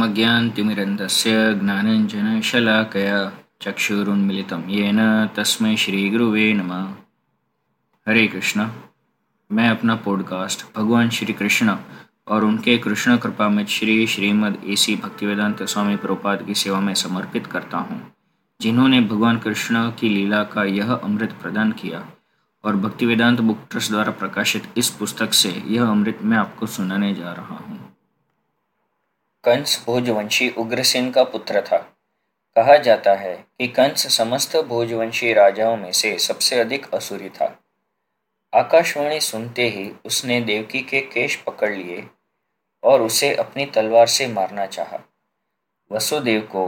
ओमज्ञानतिमिरन्दस्य ज्ञानञ्जनशलाकया चक्षुरुन्मिलितं येन तस्मै श्रीगुरुवे नमः। हरे कृष्ण। मैं अपना पॉडकास्ट भगवान श्री कृष्ण और उनके कृष्ण कृपा में श्री श्रीमद एसी भक्तिवेदांत स्वामी प्रभुपाद की सेवा में समर्पित करता हूँ, जिन्होंने भगवान कृष्ण की लीला का यह अमृत प्रदान किया और भक्तिवेदांत बुक ट्रस्ट द्वारा प्रकाशित इस पुस्तक से यह अमृत मैं आपको सुनाने जा रहा हूँ। कंस भोजवंशी उग्रसेन का पुत्र था। कहा जाता है कि कंस समस्त भोजवंशी राजाओं में से सबसे अधिक असुरी था। आकाशवाणी सुनते ही उसने देवकी के केश पकड़ लिए और उसे अपनी तलवार से मारना चाहा। वसुदेव को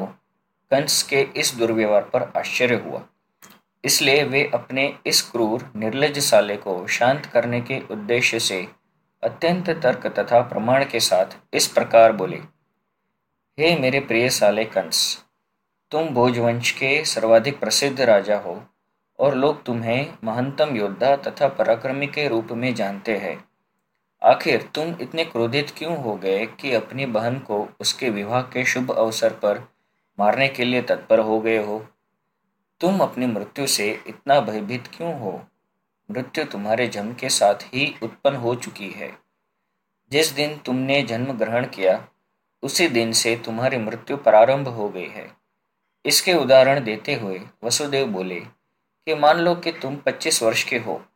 कंस के इस दुर्व्यवहार पर आश्चर्य हुआ। इसलिए वे अपने इस क्रूर निर्लज साले को शांत करने के उद्देश्य से अत्यंत तर्क तथा प्रमाण के साथ इस प्रकार बोले हे मेरे प्रिय साले कंस, तुम भोजवंश के सर्वाधिक प्रसिद्ध राजा हो और लोग तुम्हें महंतम योद्धा तथा पराक्रमी के रूप में जानते हैं। आखिर तुम इतने क्रोधित क्यों हो गए कि अपनी बहन को उसके विवाह के शुभ अवसर पर मारने के लिए तत्पर हो गए हो? तुम अपनी मृत्यु से इतना भयभीत क्यों हो? मृत्यु तुम्हारे जन्म के साथ ही उत्पन्न हो चुकी है। जिस दिन तुमने जन्म ग्रहण किया उसी दिन से तुम्हारी मृत्यु प्रारंभ हो गई है। इसके उदाहरण देते हुए वसुदेव बोले, कि मान लो कि तुम 25 वर्ष के हो।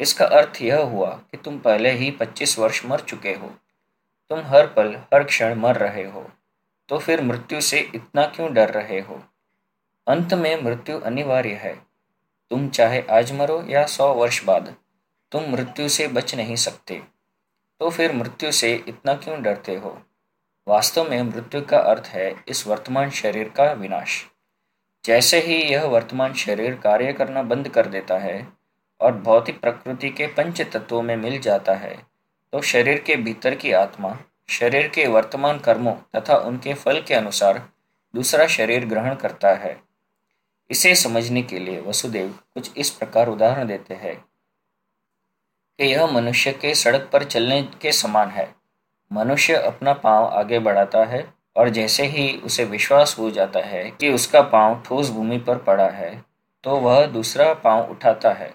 इसका अर्थ यह हुआ कि तुम पहले ही 25 वर्ष मर चुके हो। तुम हर पल, हर क्षण मर रहे हो। तो फिर मृत्यु से इतना क्यों डर रहे हो? अंत में मृत्यु अनिवार्य है। तुम चाहे आज मरो या सौ वर्ष बाद, तुम मृत्यु से बच नहीं सकते। तो फिर मृत्यु से इतना क्यों डरते हो? वास्तव में मृत्यु का अर्थ है इस वर्तमान शरीर का विनाश। जैसे ही यह वर्तमान शरीर कार्य करना बंद कर देता है और भौतिक प्रकृति के पंच तत्वों में मिल जाता है तो शरीर के भीतर की आत्मा, शरीर के वर्तमान कर्मों तथा उनके फल के अनुसार दूसरा शरीर ग्रहण करता है। इसे समझने के लिए वसुदेव कुछ इस प्रकार उदाहरण देते हैं कि यह मनुष्य के सड़क पर चलने के समान है। मनुष्य अपना पाँव आगे बढ़ाता है और जैसे ही उसे विश्वास हो जाता है कि उसका पाँव ठोस भूमि पर पड़ा है तो वह दूसरा पाँव उठाता है।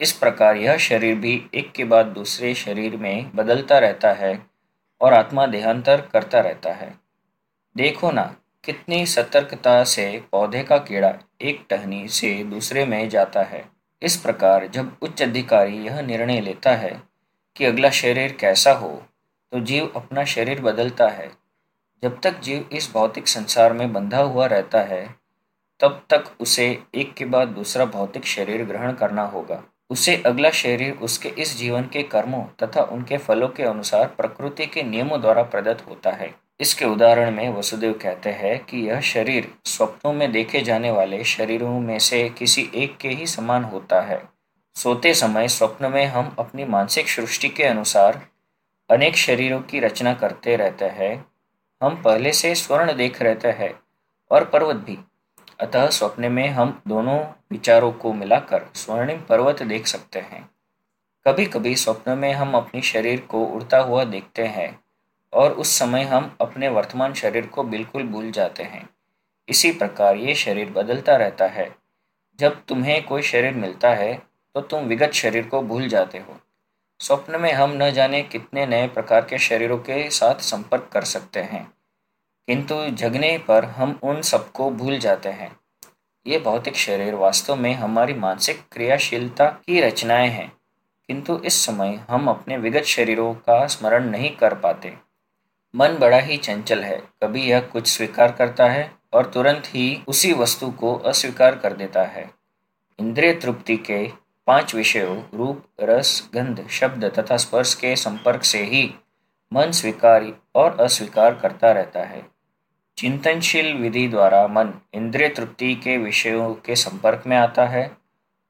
इस प्रकार यह शरीर भी एक के बाद दूसरे शरीर में बदलता रहता है और आत्मा देहांतर करता रहता है। देखो ना, कितनी सतर्कता से पौधे का कीड़ा एक टहनी से दूसरे में जाता है। इस प्रकार जब उच्च अधिकारी यह निर्णय लेता है कि अगला शरीर कैसा हो तो जीव अपना शरीर बदलता है। जब तक जीव इस भौतिक संसार में बंधा हुआ रहता है, तब तक उसे एक के बाद दूसरा भौतिक शरीर ग्रहण करना होगा। उसे अगला शरीर उसके इस जीवन के कर्मों तथा उनके फलों के अनुसार प्रकृति के नियमों द्वारा प्रदत्त होता है। इसके उदाहरण में वसुदेव कहते हैं कि यह शरीर स्वप्नों में देखे जाने वाले शरीरों में से किसी एक के ही समान होता है। सोते समय स्वप्न में हम अपनी मानसिक सृष्टि के अनुसार अनेक शरीरों की रचना करते रहते हैं, हम पहले से स्वर्ण देख रहते हैं और पर्वत भी। अतः स्वप्न में हम दोनों विचारों को मिलाकर स्वर्णिम पर्वत देख सकते हैं। कभी कभी स्वप्न में हम अपने शरीर को उड़ता हुआ देखते हैं और उस समय हम अपने वर्तमान शरीर को बिल्कुल भूल जाते हैं। इसी प्रकार ये शरीर बदलता रहता है। जब तुम्हें कोई शरीर मिलता है तो तुम विगत शरीर को भूल जाते हो। स्वप्न में हम न जाने कितने नए प्रकार के शरीरों के साथ संपर्क कर सकते हैं। किंतु जगने पर हम उन सबको भूल जाते हैं। ये भौतिक शरीर वास्तव में हमारी मानसिक क्रियाशीलता की रचनाएँ हैं। किंतु इस समय हम अपने विगत शरीरों का स्मरण नहीं कर पाते। मन बड़ा ही चंचल है, कभी यह कुछ स्वीकार करता है और तुरंत ही उसी वस्तु को अस्वीकार कर देता है। इंद्रिय तृप्ति के पाँच विषयों, रूप, रस, गंध, शब्द तथा स्पर्श के संपर्क से ही मन स्वीकार और अस्वीकार करता रहता है। चिंतनशील विधि द्वारा मन इंद्रिय तृप्ति के विषयों के संपर्क में आता है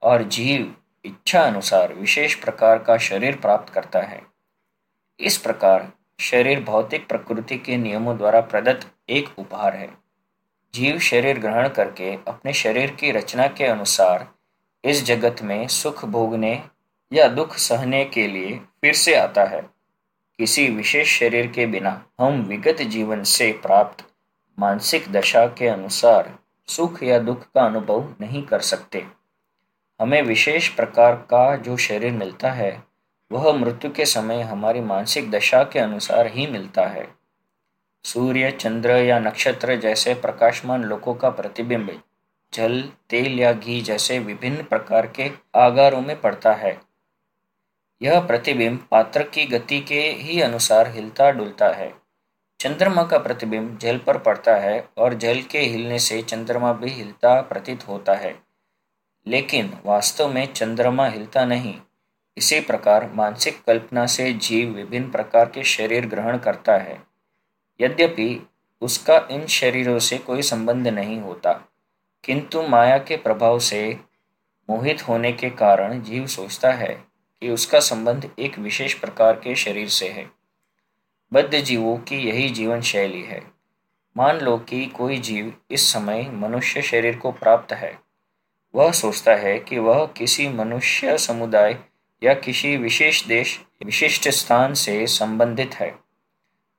और जीव इच्छा अनुसार विशेष प्रकार का शरीर प्राप्त करता है। इस प्रकार शरीर भौतिक प्रकृति के नियमों द्वारा प्रदत्त एक उपहार है। जीव शरीर ग्रहण करके अपने शरीर की रचना के अनुसार इस जगत में सुख भोगने या दुख सहने के लिए फिर से आता है। किसी विशेष शरीर के बिना हम विगत जीवन से प्राप्त मानसिक दशा के अनुसार सुख या दुख का अनुभव नहीं कर सकते। हमें विशेष प्रकार का जो शरीर मिलता है, वह मृत्यु के समय हमारी मानसिक दशा के अनुसार ही मिलता है। सूर्य, चंद्र या नक्षत्र जैसे प्रकाशमान लोकों का प्रतिबिंब जल, तेल या घी जैसे विभिन्न प्रकार के आगारों में पड़ता है। यह प्रतिबिंब पात्र की गति के ही अनुसार हिलता डुलता है। चंद्रमा का प्रतिबिंब जल पर पड़ता है और जल के हिलने से चंद्रमा भी हिलता प्रतीत होता है। लेकिन वास्तव में चंद्रमा हिलता नहीं। इसी प्रकार मानसिक कल्पना से जीव विभिन्न प्रकार के शरीर ग्रहण करता है। यद्यपि उसका इन शरीरों से कोई संबंध नहीं होता। किंतु माया के प्रभाव से मोहित होने के कारण जीव सोचता है कि उसका संबंध एक विशेष प्रकार के शरीर से है। बद्ध जीवों की यही जीवन शैली है। मान लो कि कोई जीव इस समय मनुष्य शरीर को प्राप्त है। वह सोचता है कि वह किसी मनुष्य समुदाय या किसी विशेष देश, विशिष्ट स्थान से संबंधित है।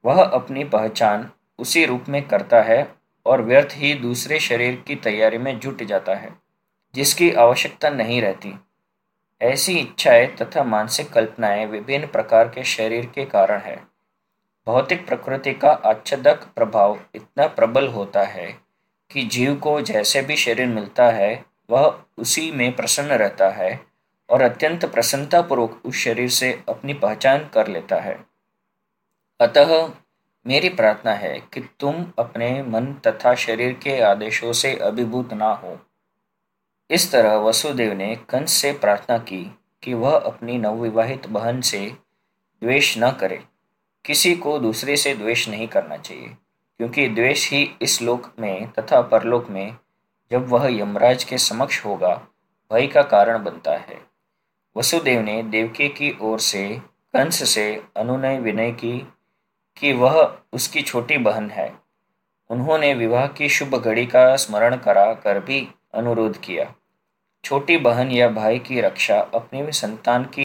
वह अपनी पहचान उसी रूप में करता है और व्यर्थ ही दूसरे शरीर की तैयारी में जुट जाता है, जिसकी आवश्यकता नहीं रहती। ऐसी इच्छाएँ तथा मानसिक कल्पनाएँ विभिन्न प्रकार के शरीर के कारण है। भौतिक प्रकृति का आच्छदक प्रभाव इतना प्रबल होता है कि जीव को जैसे भी शरीर मिलता है, वह उसी में प्रसन्न रहता है और अत्यंत प्रसन्नतापूर्वक उस शरीर से अपनी पहचान कर लेता है। अतः मेरी प्रार्थना है कि तुम अपने मन तथा शरीर के आदेशों से अभिभूत ना हो। इस तरह वसुदेव ने कंस से प्रार्थना की कि वह अपनी नवविवाहित बहन से द्वेष न करे। किसी को दूसरे से द्वेष नहीं करना चाहिए, क्योंकि द्वेष ही इस लोक में तथा परलोक में जब वह यमराज के समक्ष होगा, भय का कारण बनता है। वसुदेव ने देवकी की ओर से कंस से अनुनय विनय की कि वह उसकी छोटी बहन है। उन्होंने विवाह की शुभ घड़ी का स्मरण करा कर भी अनुरोध किया। छोटी बहन या भाई की रक्षा अपनी संतान की